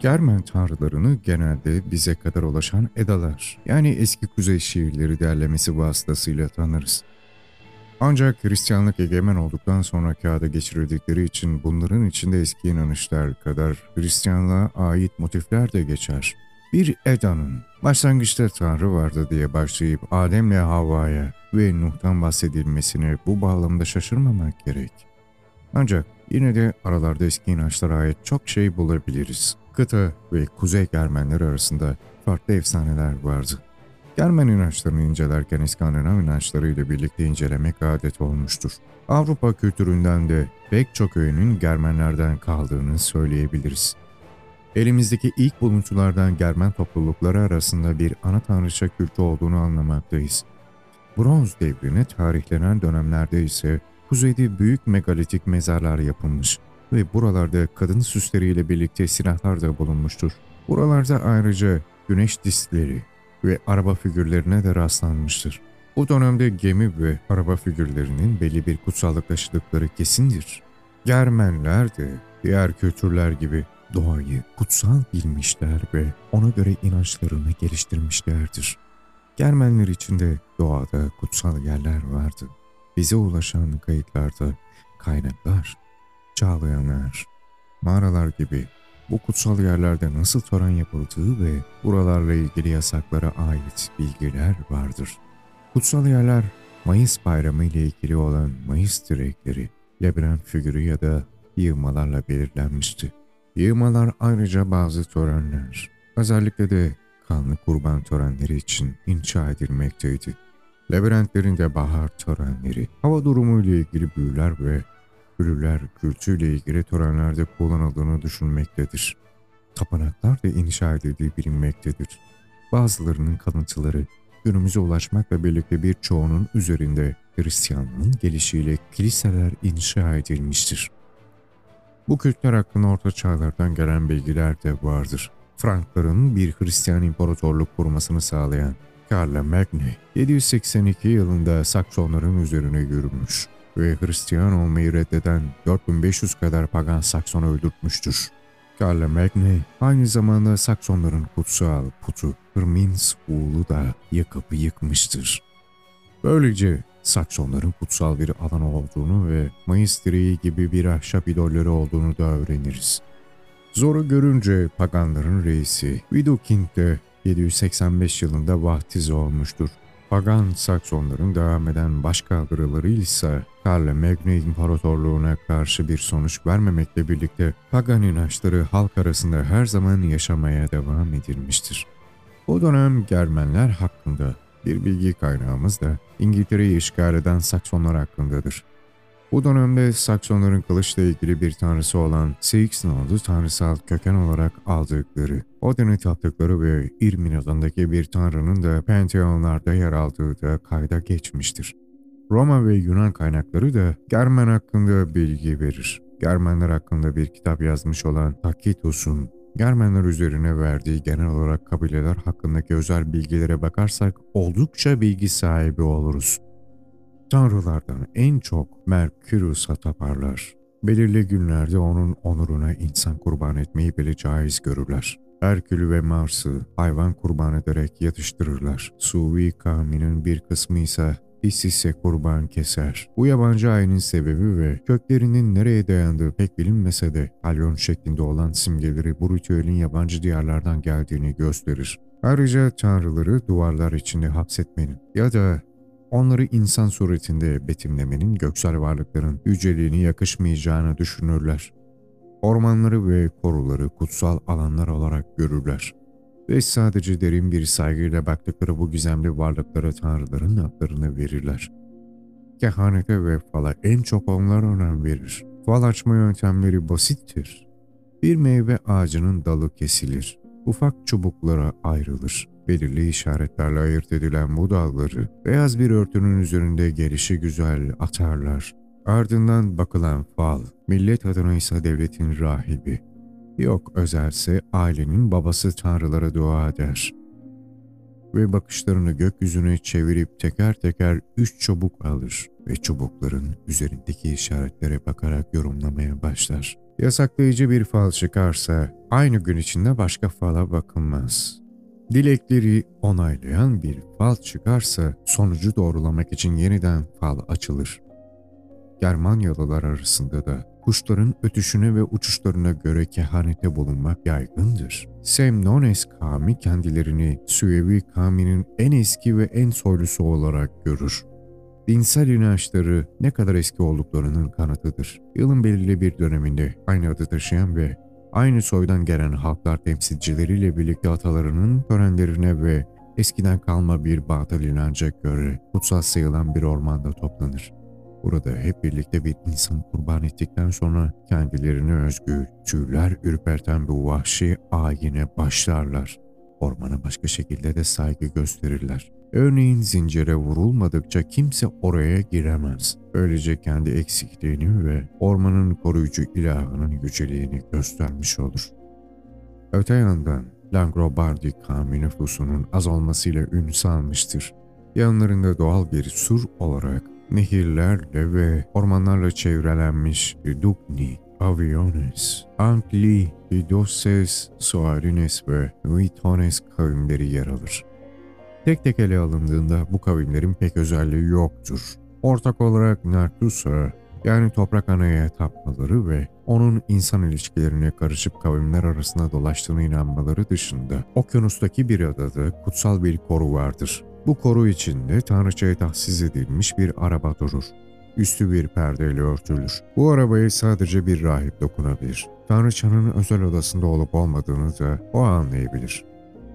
Germen tanrılarını genelde bize kadar ulaşan edalar, yani eski kuzey şiirleri derlemesi vasıtasıyla tanırız. Ancak Hristiyanlık egemen olduktan sonra kağıda geçirildikleri için bunların içinde eski inanışlar kadar Hristiyanlığa ait motifler de geçer. Bir Eda'nın başlangıçta Tanrı vardı diye başlayıp Adem'le Havva'ya ve Nuh'tan bahsedilmesine bu bağlamda şaşırmamak gerek. Ancak yine de aralarda eski inançlara ait çok şey bulabiliriz. Kıta ve Kuzey Germenler arasında farklı efsaneler vardı. Germen inançlarını incelerken İskandinav inançları ile birlikte incelemek adet olmuştur. Avrupa kültüründen de pek çok öğünün Germenlerden kaldığını söyleyebiliriz. Elimizdeki ilk buluntulardan Germen toplulukları arasında bir ana tanrıça kültü olduğunu anlamaktayız. Bronz devrine tarihlenen dönemlerde ise kuzeyde büyük megalitik mezarlar yapılmış ve buralarda kadın süsleriyle birlikte silahlar da bulunmuştur. Buralarda ayrıca güneş diskleri ve araba figürlerine de rastlanmıştır. Bu dönemde gemi ve araba figürlerinin belli bir kutsallık taşıdıkları kesindir. Germenler de diğer kültürler gibi doğayı kutsal bilmişler ve ona göre inançlarını geliştirmişlerdir. Germenler içinde doğada kutsal yerler vardı. Bize ulaşan kayıtlarda kaynaklar, çağlayanlar, mağaralar gibi bu kutsal yerlerde nasıl tören yapıldığı ve buralarla ilgili yasaklara ait bilgiler vardır. Kutsal yerler Mayıs bayramı ile ilgili olan Mayıs direkleri, labirent figürü ya da yığmalarla belirlenmişti. Yığmalar ayrıca bazı törenler, özellikle de kanlı kurban törenleri için inşa edilmekteydi. Labirentlerin de bahar törenleri, hava durumu ile ilgili büyüler ve ölüler kültüyle ilgili törenlerde kullanıldığını düşünmektedir. Tapınaklar da inşa edildiği bilinmektedir. Bazılarının kalıntıları günümüze ulaşmakla birlikte birçoğunun üzerinde Hristiyanlığın gelişiyle kiliseler inşa edilmiştir. Bu kültler hakkında orta çağlardan gelen bilgiler de vardır. Frankların bir Hristiyan imparatorluk kurmasını sağlayan Karla Magne 782 yılında Saksonların üzerine yürümüş ve Hristiyan olmayı reddeden 4500 kadar pagan Sakson'u öldürtmüştür. Karla Magne aynı zamanda Saksonların kutsal putu Hırmins Uğul'u da yakıp yıkmıştır. Böylece Saksonların kutsal bir alan olduğunu ve Mayıs direği gibi bir ahşap idolleri olduğunu da öğreniriz. Zoru görünce paganların reisi Widukind de 785 yılında vahtiz olmuştur. Pagan Saksonların devam eden başkaldırıları ise Karla Magne İmparatorluğu'na karşı bir sonuç vermemekle birlikte pagan inançları halk arasında her zaman yaşamaya devam edilmiştir. O dönem Germenler hakkında bir bilgi kaynağımız da İngiltere'yi işgal eden Saksonlar hakkındadır. Bu dönemde Saksonların kılıçla ilgili bir tanrısı olan Seixnald'ı tanrısal köken olarak aldıkları, Odin'i taptıkları ve İrmin adındaki bir tanrının da Pantheonlarda yer aldığı da kayda geçmiştir. Roma ve Yunan kaynakları da Germen hakkında bilgi verir. Germenler hakkında bir kitap yazmış olan Tacitus'un Germenler üzerine verdiği genel olarak kabileler hakkındaki özel bilgilere bakarsak oldukça bilgi sahibi oluruz. Tanrılardan en çok Merkürüs'a taparlar. Belirli günlerde onun onuruna insan kurban etmeyi bile caiz görürler. Herkülü ve Mars'ı hayvan kurban ederek yatıştırırlar. Suvi kavminin bir kısmı ise Isis'e kurban keser. Bu yabancı ayinin sebebi ve köklerinin nereye dayandığı pek bilinmese de kalyon şeklinde olan simgeleri bu ritüelin yabancı diyarlardan geldiğini gösterir. Ayrıca tanrıları duvarlar içinde hapsetmenin ya da onları insan suretinde betimlemenin göksel varlıkların yüceliğini yakışmayacağını düşünürler. Ormanları ve koruları kutsal alanlar olarak görürler. Ve sadece derin bir saygıyla baktıkları bu gizemli varlıklara tanrıların adlarını verirler. Kehanete ve fala en çok onlar önem verir. Fal açma yöntemleri basittir. Bir meyve ağacının dalı kesilir. Ufak çubuklara ayrılır belirli işaretlerle ayırt edilen bu dalları beyaz bir örtünün üzerinde gelişi güzel atarlar. Ardından bakılan fal, millet adına ise devletin rahibi. Yok özelse ailenin babası tanrılara dua eder. ve bakışlarını gökyüzüne çevirip teker teker üç çubuk alır ve çubukların üzerindeki işaretlere bakarak yorumlamaya başlar. Yasaklayıcı bir fal çıkarsa aynı gün içinde başka fala bakılmaz. Dilekleri onaylayan bir fal çıkarsa sonucu doğrulamak için yeniden fal açılır. Germanyalılar arasında da kuşların ötüşüne ve uçuşlarına göre kehanete bulunmak yaygındır. Semnones kavmi kendilerini Süevi kavminin en eski ve en soylusu olarak görür. Dinsel inançları ne kadar eski olduklarının kanıtıdır. Yılın belirli bir döneminde aynı adı taşıyan ve aynı soydan gelen halklar temsilcileriyle birlikte atalarının törenlerine ve eskiden kalma bir batıl inanca göre kutsal sayılan bir ormanda toplanır. Burada hep birlikte bir insan kurban ettikten sonra kendilerine özgü, tüyler ürperten bu vahşi ayine başlarlar. Ormana başka şekilde de saygı gösterirler. Örneğin zincire vurulmadıkça kimse oraya giremez. Böylece kendi eksikliğini ve ormanın koruyucu ilahının yüceliğini göstermiş olur. Öte yandan Langrobardi kavmi nüfusunun az olmasıyla ün salmıştır. Yanlarında doğal bir sur olarak nehirlerle ve ormanlarla çevrelenmiş Dugni, Aviones, Ankli, Idoses, Soarines ve Vitones kavimleri yer alır. Tek tek ele alındığında bu kavimlerin pek özelliği yoktur. Ortak olarak Nartusa, yani toprak anaya tapmaları ve onun insan ilişkilerine karışıp kavimler arasında dolaştığına inanmaları dışında okyanustaki bir adada kutsal bir koru vardır. Bu koru içinde tanrıçaya tahsis edilmiş bir araba durur. Üstü bir perdeyle örtülür. Bu arabaya sadece bir rahip dokunabilir. Tanrıçanın özel odasında olup olmadığını da o anlayabilir.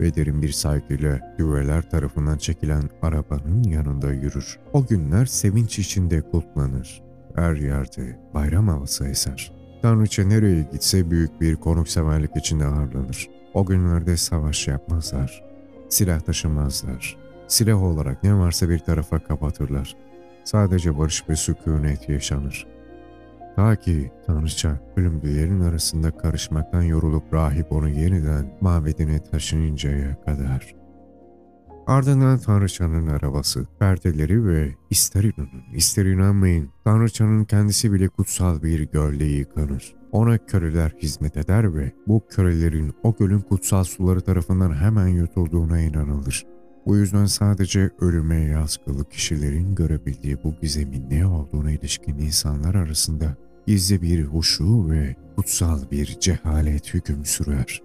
Ve derin bir saygıyla düveler tarafından çekilen arabanın yanında yürür. O günler sevinç içinde kutlanır. Her yerde bayram havası eser. Tanrıça nereye gitse büyük bir konukseverlik içinde ağırlanır. O günlerde savaş yapmazlar. Silah taşımazlar. Silah olarak ne varsa bir tarafa kapatırlar. Sadece barış ve sükunet yaşanır. Ta ki Tanrıça ölümlülerin arasında karışmaktan yorulup rahip onu yeniden mabedine taşınıncaya kadar. Ardından Tanrıçanın arabası, perdeleri ve ister inanın ister inanmayın Tanrıçanın kendisi bile kutsal bir gölde yıkanır. Ona köleler hizmet eder ve bu kölelerin o gölün kutsal suları tarafından hemen yutulduğuna inanılır. Bu yüzden sadece ölüme yazgılı kişilerin görebildiği bu gizemin ne olduğuna ilişkin insanlar arasında gizli bir huşu ve kutsal bir cehalet hüküm sürer.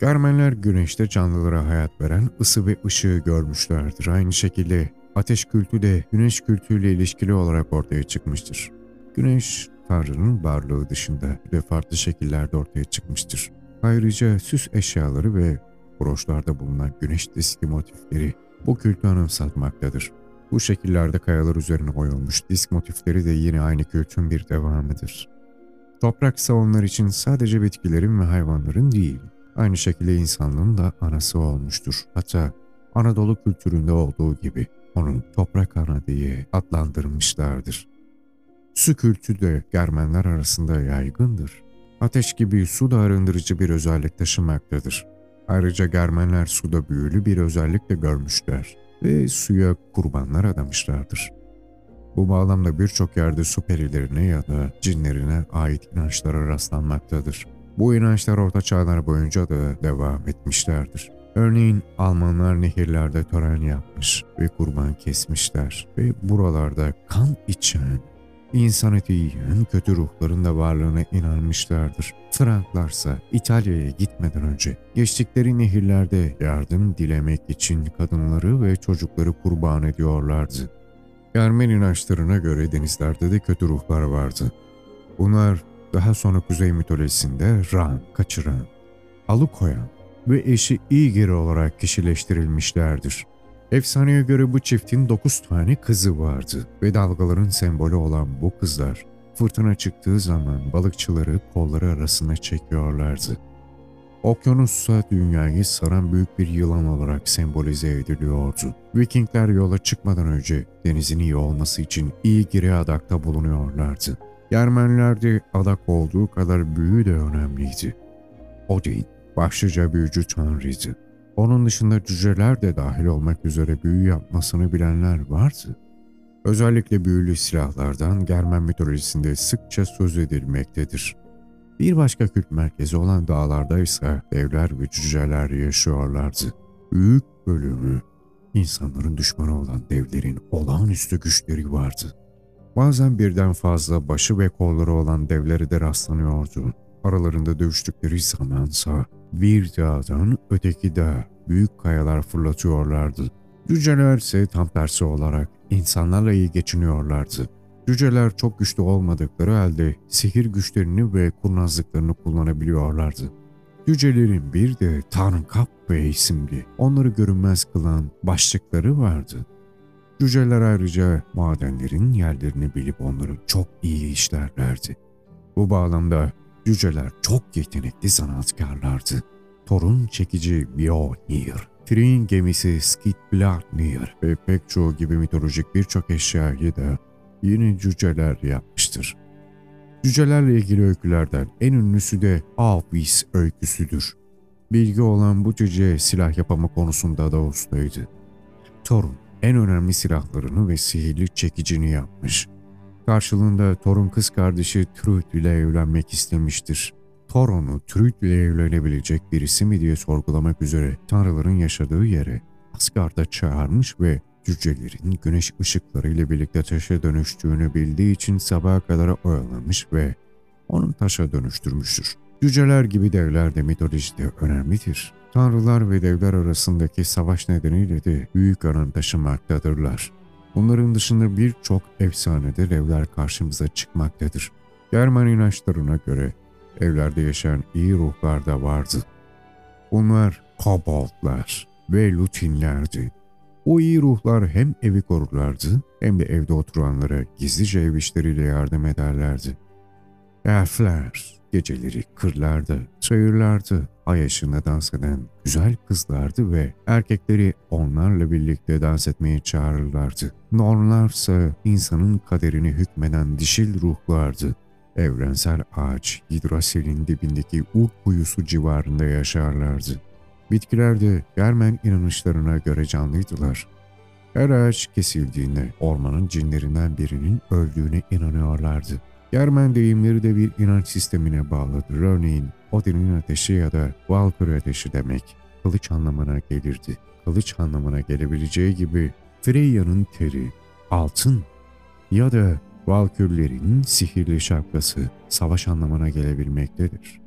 Germenler güneşte canlılara hayat veren ısı ve ışığı görmüşlerdir. Aynı şekilde ateş kültü de güneş kültüyle ilişkili olarak ortaya çıkmıştır. Güneş, Tanrı'nın varlığı dışında ve farklı şekillerde ortaya çıkmıştır. Ayrıca süs eşyaları ve broşlarda bulunan güneş diski motifleri bu kültü anımsatmaktadır. Bu şekillerde kayalar üzerine oyulmuş disk motifleri de yine aynı kültün bir devamıdır. Toprak ise onlar için sadece bitkilerin ve hayvanların değil, aynı şekilde insanlığın da anası olmuştur. Hatta Anadolu kültüründe olduğu gibi onun toprak ana diye adlandırmışlardır. Su kültü de Germenler arasında yaygındır. Ateş gibi su da arındırıcı bir özellik taşımaktadır. Ayrıca Germenler suda büyülü bir özellik de görmüşler ve suya kurbanlar adamışlardır. Bu bağlamda birçok yerde su perilerine ya da cinlerine ait inançlara rastlanmaktadır. Bu inançlar orta çağlar boyunca da devam etmişlerdir. Örneğin Almanlar nehirlerde tören yapmış ve kurban kesmişler ve buralarda kan içen İnsan eti yiyen kötü ruhların da varlığına inanmışlardır. Franklarsa İtalya'ya gitmeden önce geçtikleri nehirlerde yardım dilemek için kadınları ve çocukları kurban ediyorlardı. Germen inançlarına göre denizlerde de kötü ruhlar vardı. Bunlar daha sonra kuzey mitolojisinde Ran, kaçıran, alıkoyan ve eşi İgir olarak kişileştirilmişlerdir. Efsaneye göre bu çiftin 9 tane kızı vardı ve dalgaların sembolü olan bu kızlar fırtına çıktığı zaman balıkçıları kolları arasına çekiyorlardı. Okyanussa dünyayı saran büyük bir yılan olarak sembolize ediliyordu. Vikingler yola çıkmadan önce denizin iyi olması için iyi giri adakta bulunuyorlardı. Yermenlerde adak olduğu kadar büyü de önemliydi. Odin başlıca büyücü tanrıydı. Onun dışında cüceler de dahil olmak üzere büyü yapmasını bilenler vardı. Özellikle büyülü silahlardan Germen mitolojisinde sıkça söz edilmektedir. Bir başka kült merkezi olan dağlarda ise devler ve cüceler yaşıyorlardı. Büyük bölümü insanların düşmanı olan devlerin olağanüstü güçleri vardı. Bazen birden fazla başı ve kolları olan devlere de rastlanıyordu. Aralarında dövüştükleri zamansa bir dağdan öteki dağa büyük kayalar fırlatıyorlardı. Cüceler ise tam tersi olarak insanlarla iyi geçiniyorlardı. Cüceler çok güçlü olmadıkları halde sihir güçlerini ve kurnazlıklarını kullanabiliyorlardı. Cücelerin bir de Tanrı Kappe isimli onları görünmez kılan başlıkları vardı. Cüceler ayrıca madenlerin yerlerini bilip onları çok iyi işlerlerdi. Bu bağlamda cüceler çok yetenekli sanatkarlardı. Torun çekici Mjolnir, Trin gemisi Skidbladnir ve pek çoğu gibi mitolojik birçok eşyayı da yine cüceler yapmıştır. Cücelerle ilgili öykülerden en ünlüsü de Avis öyküsüdür. Bilgi olan bu cüce silah yapımı konusunda da ustaydı. Thor'un en önemli silahlarını ve sihirli çekicini yapmış. Karşılığında Thor'un kız kardeşi Truth ile evlenmek istemiştir. Thor onu Truth ile evlenebilecek birisi mi diye sorgulamak üzere tanrıların yaşadığı yere Asgard'a çağırmış ve cücelerin güneş ışıkları ile birlikte taşa dönüştüğünü bildiği için sabaha kadar oyalamış ve onu taşa dönüştürmüştür. Cüceler gibi devler de mitolojide önemlidir. Tanrılar ve devler arasındaki savaş nedeniyle de büyük önem taşımaktadırlar. Bunların dışında birçok efsanede devler karşımıza çıkmaktadır. Germen inançlarına göre evlerde yaşayan iyi ruhlar da vardı. Bunlar koboldlar ve lutinlerdi. O iyi ruhlar hem evi korurlardı hem de evde oturanlara gizlice ev işleriyle yardım ederlerdi. Elfler geceleri kırlarda, çayırlarda ay ışığında dans eden güzel kızlardı ve erkekleri onlarla birlikte dans etmeye çağırırlardı. Normlarsa insanın kaderini hükmeden dişil ruhlardı. Evrensel ağaç Hidrasel'in dibindeki Urt kuyusu civarında yaşarlardı. Bitkiler de Germen inanışlarına göre canlıydılar. Her ağaç kesildiğinde ormanın cinlerinden birinin öldüğüne inanıyorlardı. Germen deyimleri de bir inanç sistemine bağlıdır. Örneğin Odin'in ateşi ya da Valkyrie ateşi demek kılıç anlamına gelirdi. Kılıç anlamına gelebileceği gibi Freya'nın teri, altın ya da Valkürlerin sihirli şapkası savaş anlamına gelebilmektedir.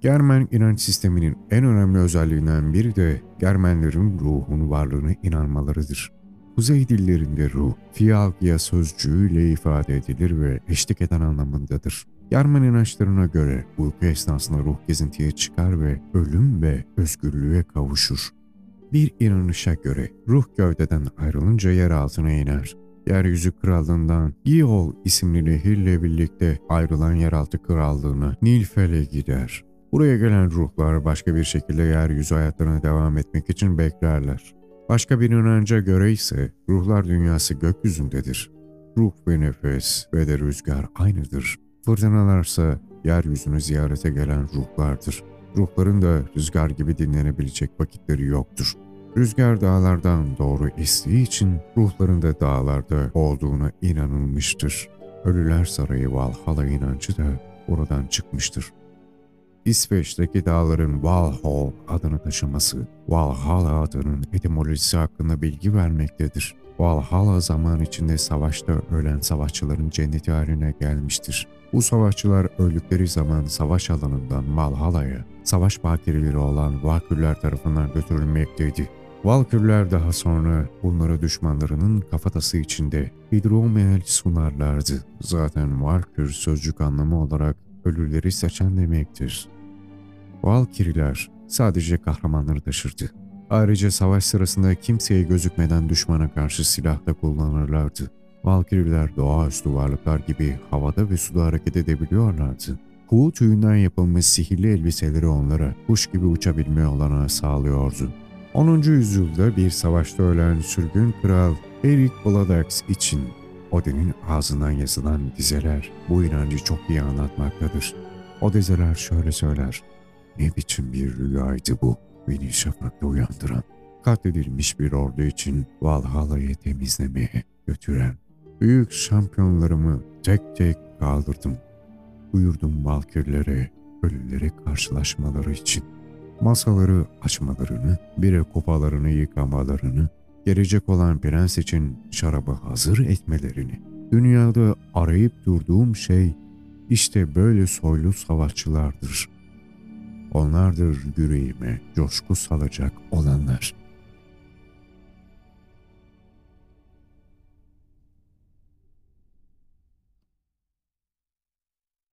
Germen inanç sisteminin en önemli özelliğinden biri de Germenlerin ruhun varlığına inanmalarıdır. Kuzey dillerinde ruh, fialgia sözcüğüyle ifade edilir ve eşlik eden anlamındadır. Germen inançlarına göre uyku esnasında ruh gezintiye çıkar ve ölüm ve özgürlüğe kavuşur. Bir inanışa göre ruh gövdeden ayrılınca yer altına iner. Yeryüzü krallığından Gihol isimli nehirle birlikte ayrılan yeraltı krallığına Nilfel'e gider. Buraya gelen ruhlar başka bir şekilde yeryüzü hayatlarına devam etmek için beklerler. Başka bir inanca göre ise ruhlar dünyası gökyüzündedir. Ruh ve nefes ve de rüzgar aynıdır. Fırtınalarsa yeryüzünü ziyarete gelen ruhlardır. Ruhların da rüzgar gibi dinlenebilecek vakitleri yoktur. Rüzgar dağlardan doğru estiği için ruhların da dağlarda olduğuna inanılmıştır. Ölüler Sarayı Valhalla inancı da oradan çıkmıştır. İsveç'teki dağların Valhall adını taşıması, Valhalla adının etimolojisi hakkında bilgi vermektedir. Valhalla zaman içinde savaşta ölen savaşçıların cenneti haline gelmiştir. Bu savaşçılar öldükleri zaman savaş alanından Valhalla'ya, savaş bakirileri olan Valkürler tarafından götürülmekteydi. Valkürler daha sonra bunlara düşmanlarının kafatası içinde hidromel sunarlardı. Zaten Valkür sözcük anlamı olarak ölüleri seçen demektir. Valkiriler sadece kahramanları taşırdı. Ayrıca savaş sırasında kimseye gözükmeden düşmana karşı silah da kullanırlardı. Valkiriler doğaüstü varlıklar gibi havada ve suda hareket edebiliyorlardı. Kuğu tüyünden yapılmış sihirli elbiseleri onlara kuş gibi uçabilme olanağı sağlıyordu. 10. yüzyılda bir savaşta ölen sürgün kral Erik Bloodaxe için Odin'in ağzından yazılan dizeler bu inancı çok iyi anlatmaktadır. O dizeler şöyle söyler. Ne biçim bir rüyaydı bu? beni şafakta uyandıran, katledilmiş bir ordu için Valhalla'yı temizlemeye götüren, büyük şampiyonlarımı tek tek kaldırdım. Buyurdum valkürlere, ölülere karşılaşmaları için. Masaları açmalarını, bire kupalarını yıkamalarını, gelecek olan prens için şarabı hazır etmelerini. Dünyada arayıp durduğum şey işte böyle soylu savaşçılardır. Onlardır yüreğime coşku salacak olanlar.